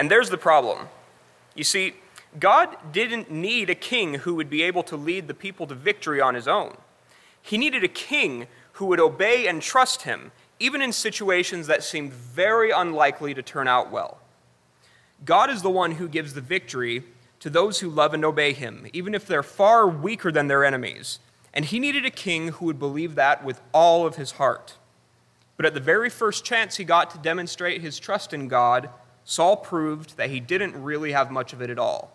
And there's the problem. You see, God didn't need a king who would be able to lead the people to victory on his own. He needed a king who would obey and trust him, even in situations that seemed very unlikely to turn out well. God is the one who gives the victory to those who love and obey him, even if they're far weaker than their enemies. And he needed a king who would believe that with all of his heart. But at the very first chance he got to demonstrate his trust in God, Saul proved that he didn't really have much of it at all.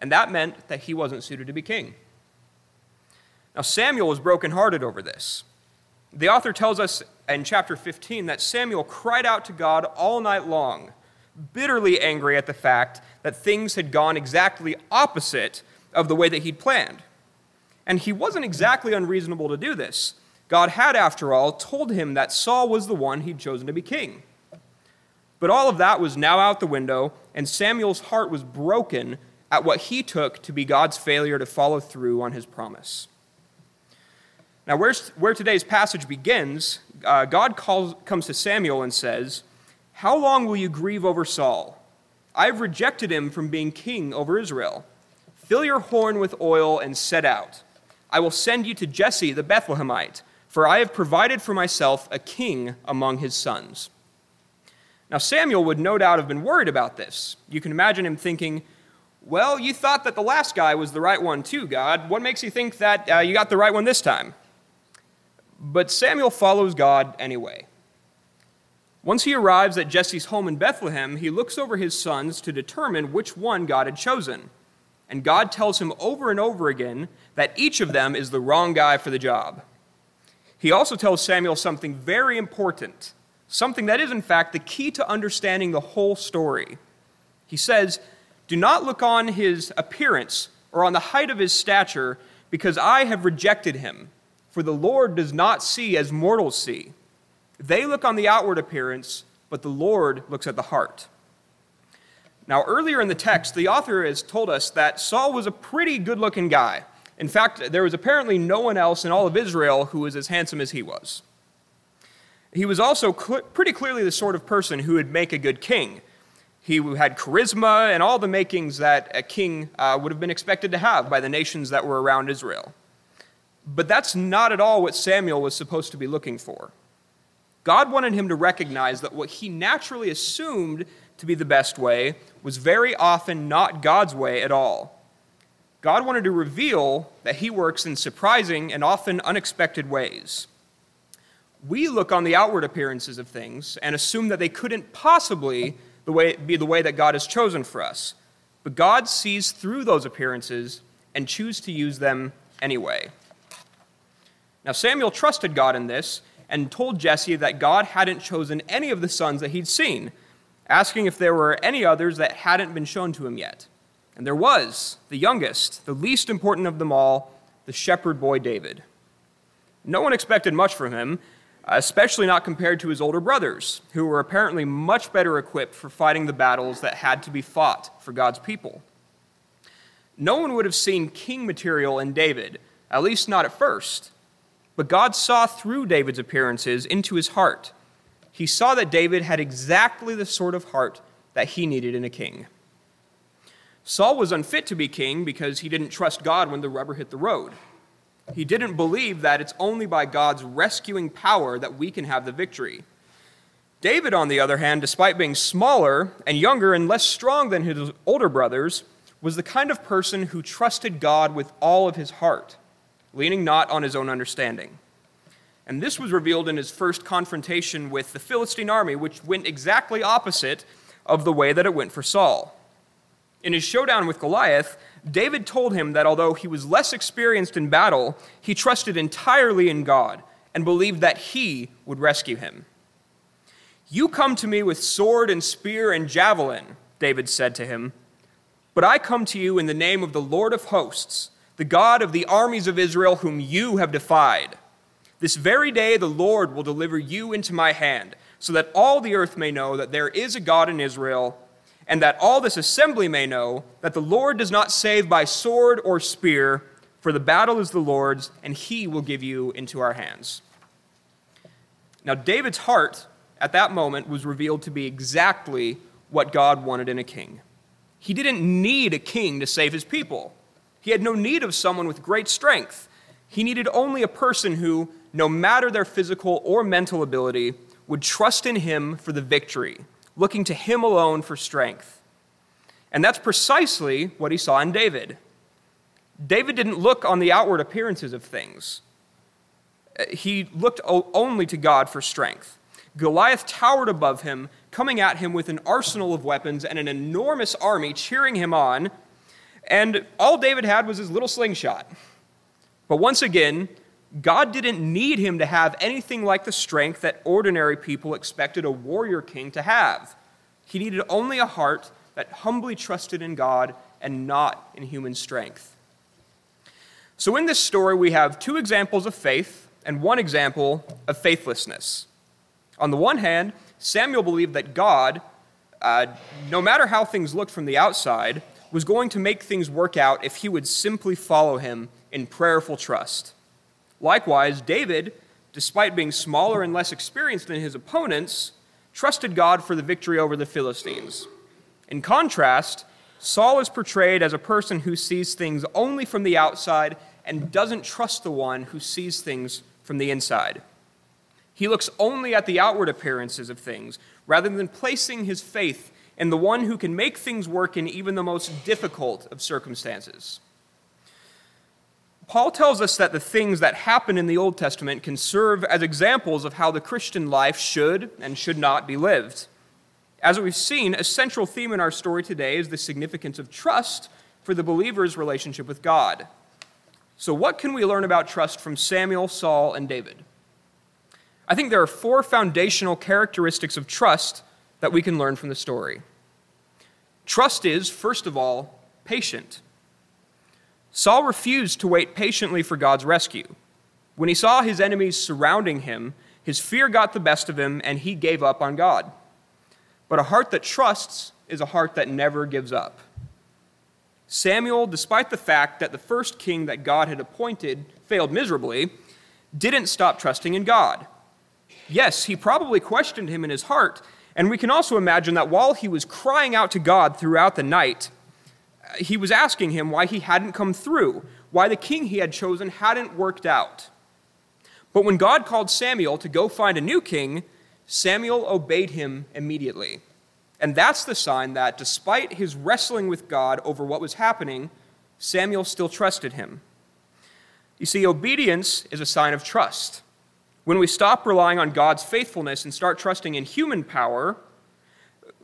And that meant that he wasn't suited to be king. Now, Samuel was brokenhearted over this. The author tells us in chapter 15 that Samuel cried out to God all night long, bitterly angry at the fact that things had gone exactly opposite of the way that he'd planned. And he wasn't exactly unreasonable to do this. God had, after all, told him that Saul was the one he'd chosen to be king. But all of that was now out the window, and Samuel's heart was broken at what he took to be God's failure to follow through on his promise. Now, where today's passage begins, uh, God calls, comes to Samuel and says, How long will you grieve over Saul? I've rejected him from being king over Israel. Fill your horn with oil and set out. I will send you to Jesse the Bethlehemite, for I have provided for myself a king among his sons. Now, Samuel would no doubt have been worried about this. You can imagine him thinking, Well, you thought that the last guy was the right one too, God. What makes you think that uh, you got the right one this time? But Samuel follows God anyway. Once he arrives at Jesse's home in Bethlehem, he looks over his sons to determine which one God had chosen. And God tells him over and over again that each of them is the wrong guy for the job. He also tells Samuel something very important, something that is, in fact, the key to understanding the whole story. He says, Do not look on his appearance or on the height of his stature, because I have rejected him. For the Lord does not see as mortals see. They look on the outward appearance, but the Lord looks at the heart. Now, earlier in the text, the author has told us that Saul was a pretty good looking guy. In fact, there was apparently no one else in all of Israel who was as handsome as he was. He was also cl- pretty clearly the sort of person who would make a good king. He had charisma and all the makings that a king uh, would have been expected to have by the nations that were around Israel. But that's not at all what Samuel was supposed to be looking for. God wanted him to recognize that what he naturally assumed to be the best way was very often not God's way at all. God wanted to reveal that he works in surprising and often unexpected ways. We look on the outward appearances of things and assume that they couldn't possibly the way, be the way that God has chosen for us. But God sees through those appearances and chooses to use them anyway. Now, Samuel trusted God in this and told Jesse that God hadn't chosen any of the sons that he'd seen, asking if there were any others that hadn't been shown to him yet. And there was, the youngest, the least important of them all, the shepherd boy David. No one expected much from him, especially not compared to his older brothers, who were apparently much better equipped for fighting the battles that had to be fought for God's people. No one would have seen king material in David, at least not at first. But God saw through David's appearances into his heart. He saw that David had exactly the sort of heart that he needed in a king. Saul was unfit to be king because he didn't trust God when the rubber hit the road. He didn't believe that it's only by God's rescuing power that we can have the victory. David, on the other hand, despite being smaller and younger and less strong than his older brothers, was the kind of person who trusted God with all of his heart leaning not on his own understanding. And this was revealed in his first confrontation with the Philistine army, which went exactly opposite of the way that it went for Saul. In his showdown with Goliath, David told him that although he was less experienced in battle, he trusted entirely in God and believed that he would rescue him. You come to me with sword and spear and javelin, David said to him, but I come to you in the name of the Lord of hosts the God of the armies of Israel, whom you have defied. This very day the Lord will deliver you into my hand, so that all the earth may know that there is a God in Israel, and that all this assembly may know that the Lord does not save by sword or spear, for the battle is the Lord's, and he will give you into our hands. Now, David's heart at that moment was revealed to be exactly what God wanted in a king. He didn't need a king to save his people. He had no need of someone with great strength. He needed only a person who, no matter their physical or mental ability, would trust in him for the victory, looking to him alone for strength. And that's precisely what he saw in David. David didn't look on the outward appearances of things, he looked only to God for strength. Goliath towered above him, coming at him with an arsenal of weapons and an enormous army cheering him on, and all David had was his little slingshot. But once again, God didn't need him to have anything like the strength that ordinary people expected a warrior king to have. He needed only a heart that humbly trusted in God and not in human strength. So, in this story, we have two examples of faith and one example of faithlessness. On the one hand, Samuel believed that God, uh, no matter how things looked from the outside, was going to make things work out if he would simply follow him in prayerful trust. Likewise, David, despite being smaller and less experienced than his opponents, trusted God for the victory over the Philistines. In contrast, Saul is portrayed as a person who sees things only from the outside and doesn't trust the one who sees things from the inside. He looks only at the outward appearances of things rather than placing his faith in the one who can make things work in even the most difficult of circumstances. Paul tells us that the things that happen in the Old Testament can serve as examples of how the Christian life should and should not be lived. As we've seen, a central theme in our story today is the significance of trust for the believer's relationship with God. So, what can we learn about trust from Samuel, Saul, and David? I think there are four foundational characteristics of trust that we can learn from the story. Trust is, first of all, patient. Saul refused to wait patiently for God's rescue. When he saw his enemies surrounding him, his fear got the best of him and he gave up on God. But a heart that trusts is a heart that never gives up. Samuel, despite the fact that the first king that God had appointed failed miserably, didn't stop trusting in God. Yes, he probably questioned him in his heart, and we can also imagine that while he was crying out to God throughout the night, he was asking him why he hadn't come through, why the king he had chosen hadn't worked out. But when God called Samuel to go find a new king, Samuel obeyed him immediately. And that's the sign that despite his wrestling with God over what was happening, Samuel still trusted him. You see, obedience is a sign of trust. When we stop relying on God's faithfulness and start trusting in human power,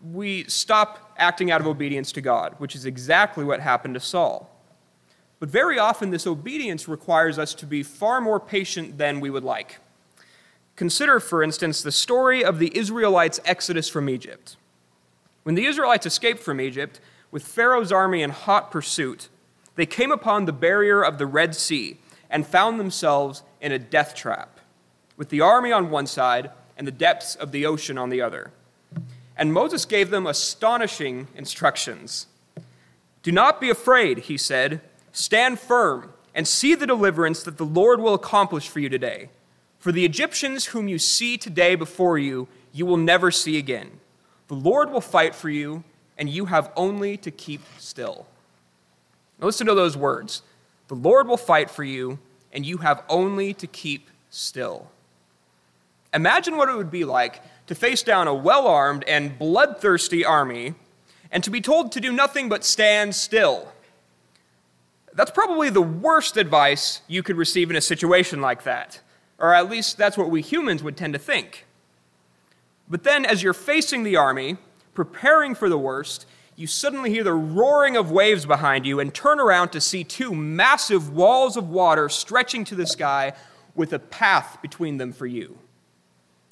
we stop acting out of obedience to God, which is exactly what happened to Saul. But very often, this obedience requires us to be far more patient than we would like. Consider, for instance, the story of the Israelites' exodus from Egypt. When the Israelites escaped from Egypt, with Pharaoh's army in hot pursuit, they came upon the barrier of the Red Sea and found themselves in a death trap, with the army on one side and the depths of the ocean on the other. And Moses gave them astonishing instructions. Do not be afraid, he said. Stand firm and see the deliverance that the Lord will accomplish for you today. For the Egyptians whom you see today before you, you will never see again. The Lord will fight for you, and you have only to keep still. Now listen to those words. The Lord will fight for you, and you have only to keep still. Imagine what it would be like to face down a well armed and bloodthirsty army and to be told to do nothing but stand still. That's probably the worst advice you could receive in a situation like that, or at least that's what we humans would tend to think. But then, as you're facing the army, preparing for the worst, you suddenly hear the roaring of waves behind you and turn around to see two massive walls of water stretching to the sky with a path between them for you.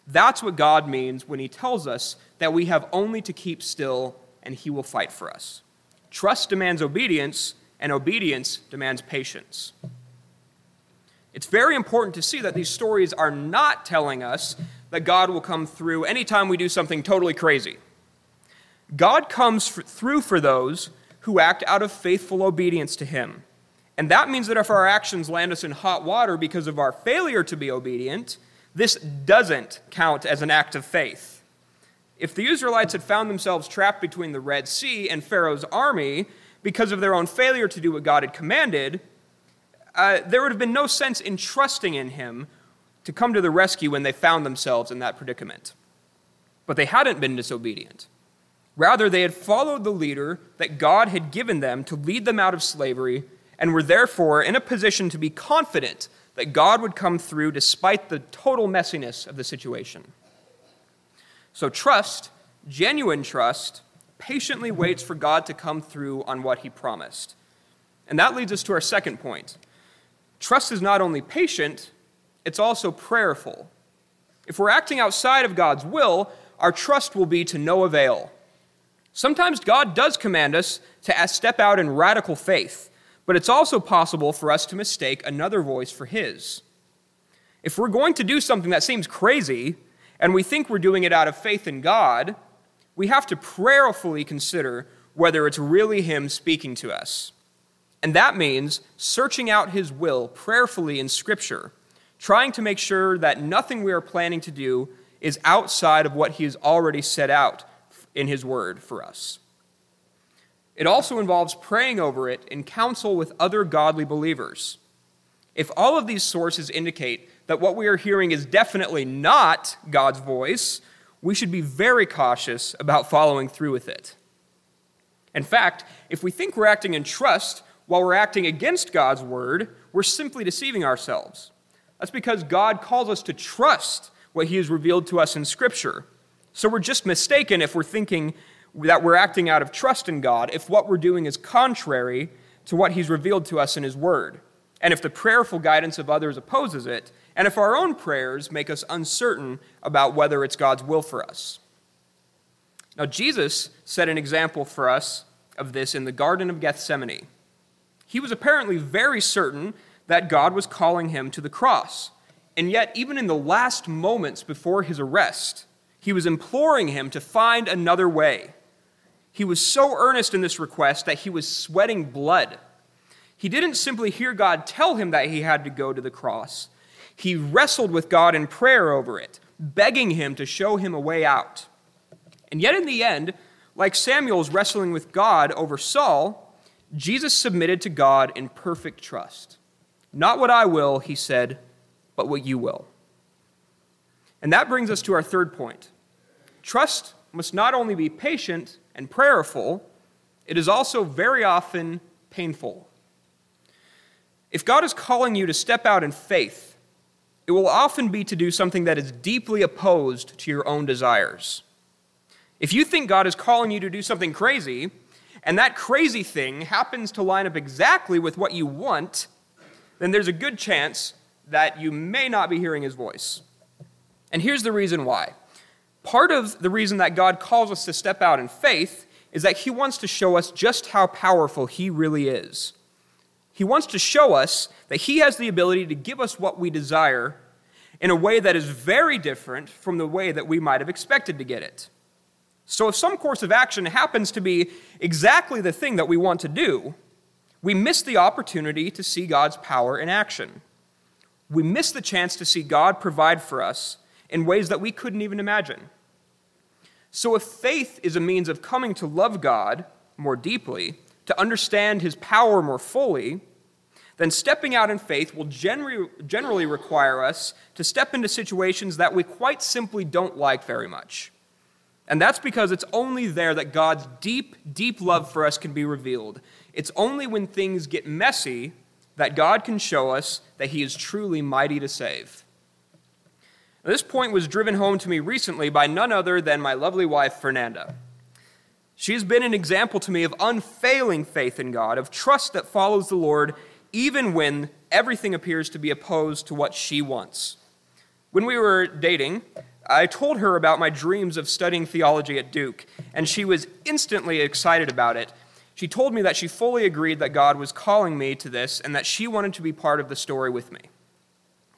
That's what God means when He tells us that we have only to keep still and He will fight for us. Trust demands obedience, and obedience demands patience. It's very important to see that these stories are not telling us that God will come through anytime we do something totally crazy. God comes through for those who act out of faithful obedience to Him. And that means that if our actions land us in hot water because of our failure to be obedient, this doesn't count as an act of faith. If the Israelites had found themselves trapped between the Red Sea and Pharaoh's army because of their own failure to do what God had commanded, uh, there would have been no sense in trusting in him to come to the rescue when they found themselves in that predicament. But they hadn't been disobedient. Rather, they had followed the leader that God had given them to lead them out of slavery and were therefore in a position to be confident that God would come through despite the total messiness of the situation. So, trust, genuine trust, patiently waits for God to come through on what he promised. And that leads us to our second point. Trust is not only patient, it's also prayerful. If we're acting outside of God's will, our trust will be to no avail. Sometimes God does command us to step out in radical faith, but it's also possible for us to mistake another voice for His. If we're going to do something that seems crazy, and we think we're doing it out of faith in God, we have to prayerfully consider whether it's really Him speaking to us. And that means searching out His will prayerfully in Scripture, trying to make sure that nothing we are planning to do is outside of what He has already set out in His Word for us. It also involves praying over it in counsel with other godly believers. If all of these sources indicate that what we are hearing is definitely not God's voice, we should be very cautious about following through with it. In fact, if we think we're acting in trust while we're acting against God's word, we're simply deceiving ourselves. That's because God calls us to trust what He has revealed to us in Scripture. So we're just mistaken if we're thinking that we're acting out of trust in God if what we're doing is contrary to what He's revealed to us in His Word, and if the prayerful guidance of others opposes it, and if our own prayers make us uncertain about whether it's God's will for us. Now, Jesus set an example for us of this in the Garden of Gethsemane. He was apparently very certain that God was calling him to the cross. And yet, even in the last moments before his arrest, he was imploring him to find another way. He was so earnest in this request that he was sweating blood. He didn't simply hear God tell him that he had to go to the cross, he wrestled with God in prayer over it, begging him to show him a way out. And yet, in the end, like Samuel's wrestling with God over Saul, Jesus submitted to God in perfect trust. Not what I will, he said, but what you will. And that brings us to our third point. Trust must not only be patient and prayerful, it is also very often painful. If God is calling you to step out in faith, it will often be to do something that is deeply opposed to your own desires. If you think God is calling you to do something crazy, and that crazy thing happens to line up exactly with what you want, then there's a good chance that you may not be hearing his voice. And here's the reason why. Part of the reason that God calls us to step out in faith is that He wants to show us just how powerful He really is. He wants to show us that He has the ability to give us what we desire in a way that is very different from the way that we might have expected to get it. So, if some course of action happens to be exactly the thing that we want to do, we miss the opportunity to see God's power in action. We miss the chance to see God provide for us in ways that we couldn't even imagine. So, if faith is a means of coming to love God more deeply, to understand his power more fully, then stepping out in faith will generally, generally require us to step into situations that we quite simply don't like very much. And that's because it's only there that God's deep, deep love for us can be revealed. It's only when things get messy that God can show us that he is truly mighty to save. This point was driven home to me recently by none other than my lovely wife, Fernanda. She has been an example to me of unfailing faith in God, of trust that follows the Lord even when everything appears to be opposed to what she wants. When we were dating, I told her about my dreams of studying theology at Duke, and she was instantly excited about it. She told me that she fully agreed that God was calling me to this and that she wanted to be part of the story with me.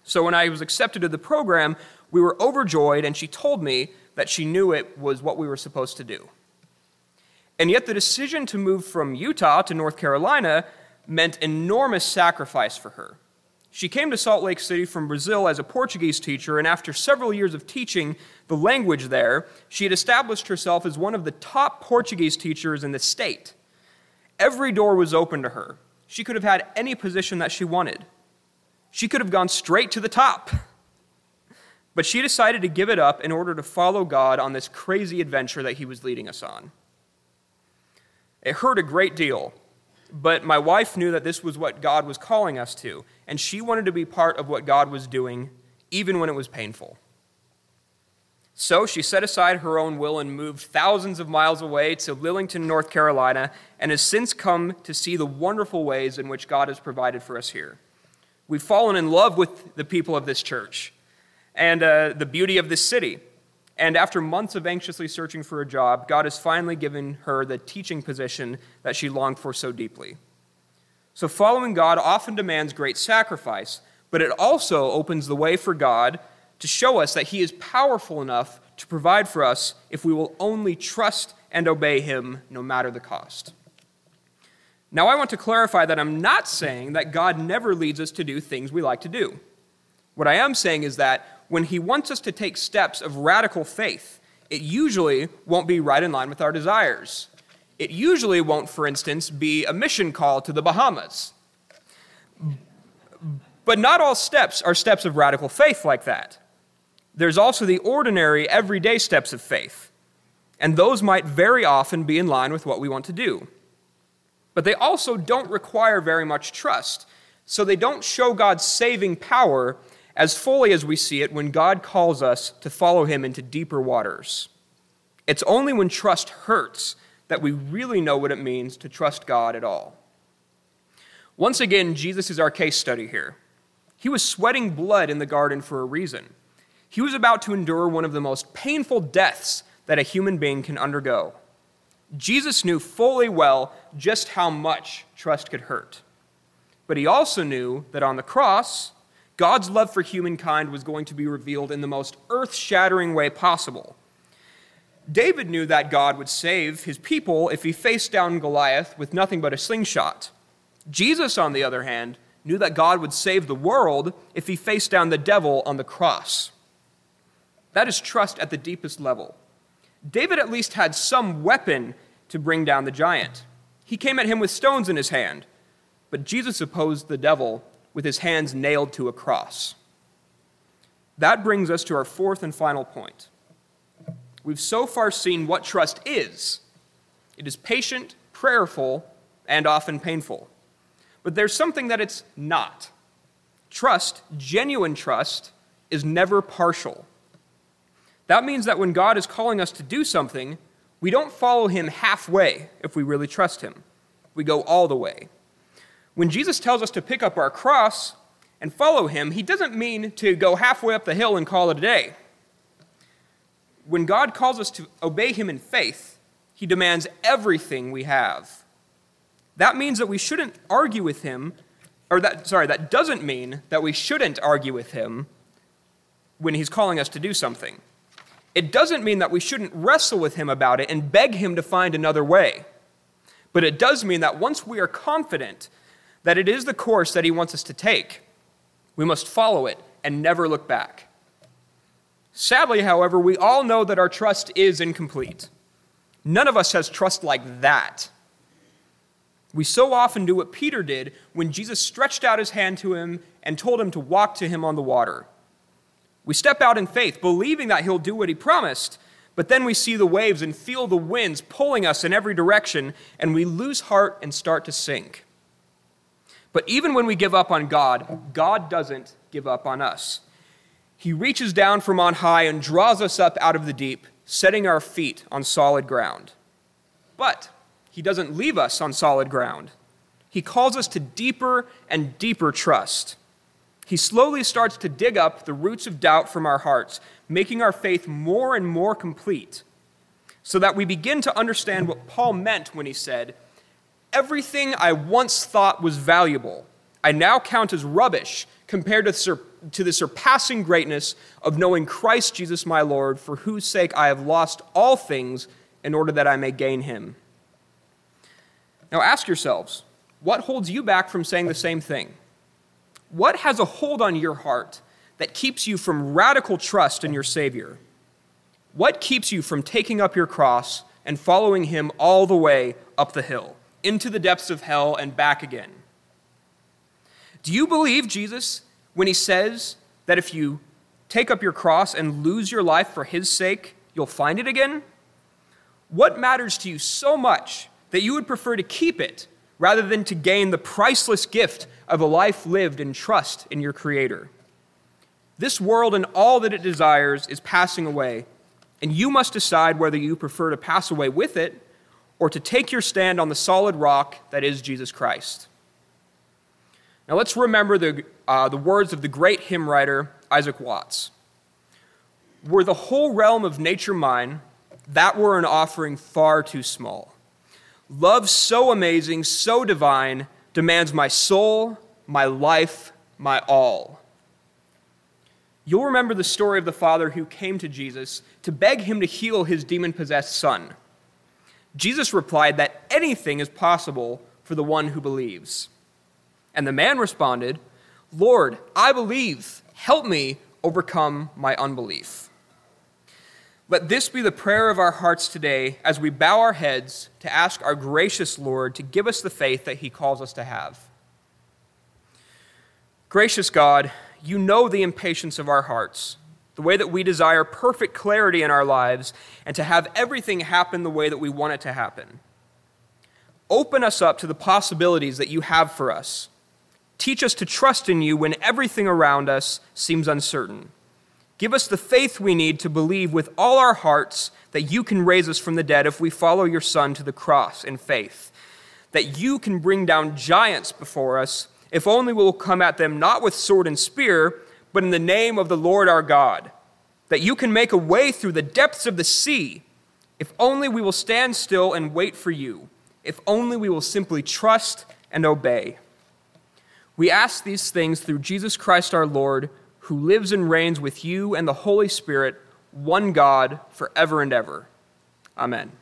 So when I was accepted to the program, we were overjoyed, and she told me that she knew it was what we were supposed to do. And yet, the decision to move from Utah to North Carolina meant enormous sacrifice for her. She came to Salt Lake City from Brazil as a Portuguese teacher, and after several years of teaching the language there, she had established herself as one of the top Portuguese teachers in the state. Every door was open to her. She could have had any position that she wanted. She could have gone straight to the top. But she decided to give it up in order to follow God on this crazy adventure that He was leading us on. It hurt a great deal, but my wife knew that this was what God was calling us to, and she wanted to be part of what God was doing, even when it was painful. So she set aside her own will and moved thousands of miles away to Lillington, North Carolina, and has since come to see the wonderful ways in which God has provided for us here. We've fallen in love with the people of this church and uh, the beauty of this city. And after months of anxiously searching for a job, God has finally given her the teaching position that she longed for so deeply. So, following God often demands great sacrifice, but it also opens the way for God to show us that He is powerful enough to provide for us if we will only trust and obey Him no matter the cost. Now, I want to clarify that I'm not saying that God never leads us to do things we like to do. What I am saying is that when He wants us to take steps of radical faith, it usually won't be right in line with our desires. It usually won't, for instance, be a mission call to the Bahamas. But not all steps are steps of radical faith like that. There's also the ordinary, everyday steps of faith, and those might very often be in line with what we want to do but they also don't require very much trust. So they don't show God's saving power as fully as we see it when God calls us to follow him into deeper waters. It's only when trust hurts that we really know what it means to trust God at all. Once again, Jesus is our case study here. He was sweating blood in the garden for a reason. He was about to endure one of the most painful deaths that a human being can undergo. Jesus knew fully well just how much trust could hurt. But he also knew that on the cross, God's love for humankind was going to be revealed in the most earth shattering way possible. David knew that God would save his people if he faced down Goliath with nothing but a slingshot. Jesus, on the other hand, knew that God would save the world if he faced down the devil on the cross. That is trust at the deepest level. David at least had some weapon to bring down the giant. He came at him with stones in his hand, but Jesus opposed the devil with his hands nailed to a cross. That brings us to our fourth and final point. We've so far seen what trust is it is patient, prayerful, and often painful. But there's something that it's not. Trust, genuine trust, is never partial. That means that when God is calling us to do something, we don't follow him halfway if we really trust him. We go all the way. When Jesus tells us to pick up our cross and follow him, he doesn't mean to go halfway up the hill and call it a day. When God calls us to obey him in faith, he demands everything we have. That means that we shouldn't argue with him, or that, sorry, that doesn't mean that we shouldn't argue with him when he's calling us to do something. It doesn't mean that we shouldn't wrestle with him about it and beg him to find another way. But it does mean that once we are confident that it is the course that he wants us to take, we must follow it and never look back. Sadly, however, we all know that our trust is incomplete. None of us has trust like that. We so often do what Peter did when Jesus stretched out his hand to him and told him to walk to him on the water. We step out in faith, believing that He'll do what He promised, but then we see the waves and feel the winds pulling us in every direction, and we lose heart and start to sink. But even when we give up on God, God doesn't give up on us. He reaches down from on high and draws us up out of the deep, setting our feet on solid ground. But He doesn't leave us on solid ground. He calls us to deeper and deeper trust he slowly starts to dig up the roots of doubt from our hearts, making our faith more and more complete, so that we begin to understand what Paul meant when he said, Everything I once thought was valuable, I now count as rubbish compared to, sur- to the surpassing greatness of knowing Christ Jesus my Lord, for whose sake I have lost all things in order that I may gain him. Now ask yourselves, what holds you back from saying the same thing? What has a hold on your heart that keeps you from radical trust in your Savior? What keeps you from taking up your cross and following Him all the way up the hill, into the depths of hell and back again? Do you believe Jesus when He says that if you take up your cross and lose your life for His sake, you'll find it again? What matters to you so much that you would prefer to keep it rather than to gain the priceless gift of a life lived in trust in your Creator? This world and all that it desires is passing away, and you must decide whether you prefer to pass away with it or to take your stand on the solid rock that is Jesus Christ. Now let's remember the, uh, the words of the great hymn writer Isaac Watts. Were the whole realm of nature mine, that were an offering far too small. Love so amazing, so divine, demands my soul, my life, my all. You'll remember the story of the father who came to Jesus to beg him to heal his demon possessed son. Jesus replied that anything is possible for the one who believes. And the man responded, Lord, I believe. Help me overcome my unbelief. Let this be the prayer of our hearts today as we bow our heads to ask our gracious Lord to give us the faith that he calls us to have. Gracious God, you know the impatience of our hearts, the way that we desire perfect clarity in our lives and to have everything happen the way that we want it to happen. Open us up to the possibilities that you have for us. Teach us to trust in you when everything around us seems uncertain. Give us the faith we need to believe with all our hearts that you can raise us from the dead if we follow your Son to the cross in faith. That you can bring down giants before us if only we will come at them not with sword and spear, but in the name of the Lord our God. That you can make a way through the depths of the sea if only we will stand still and wait for you. If only we will simply trust and obey. We ask these things through Jesus Christ our Lord who lives and reigns with you and the Holy Spirit, one God, forever and ever. Amen.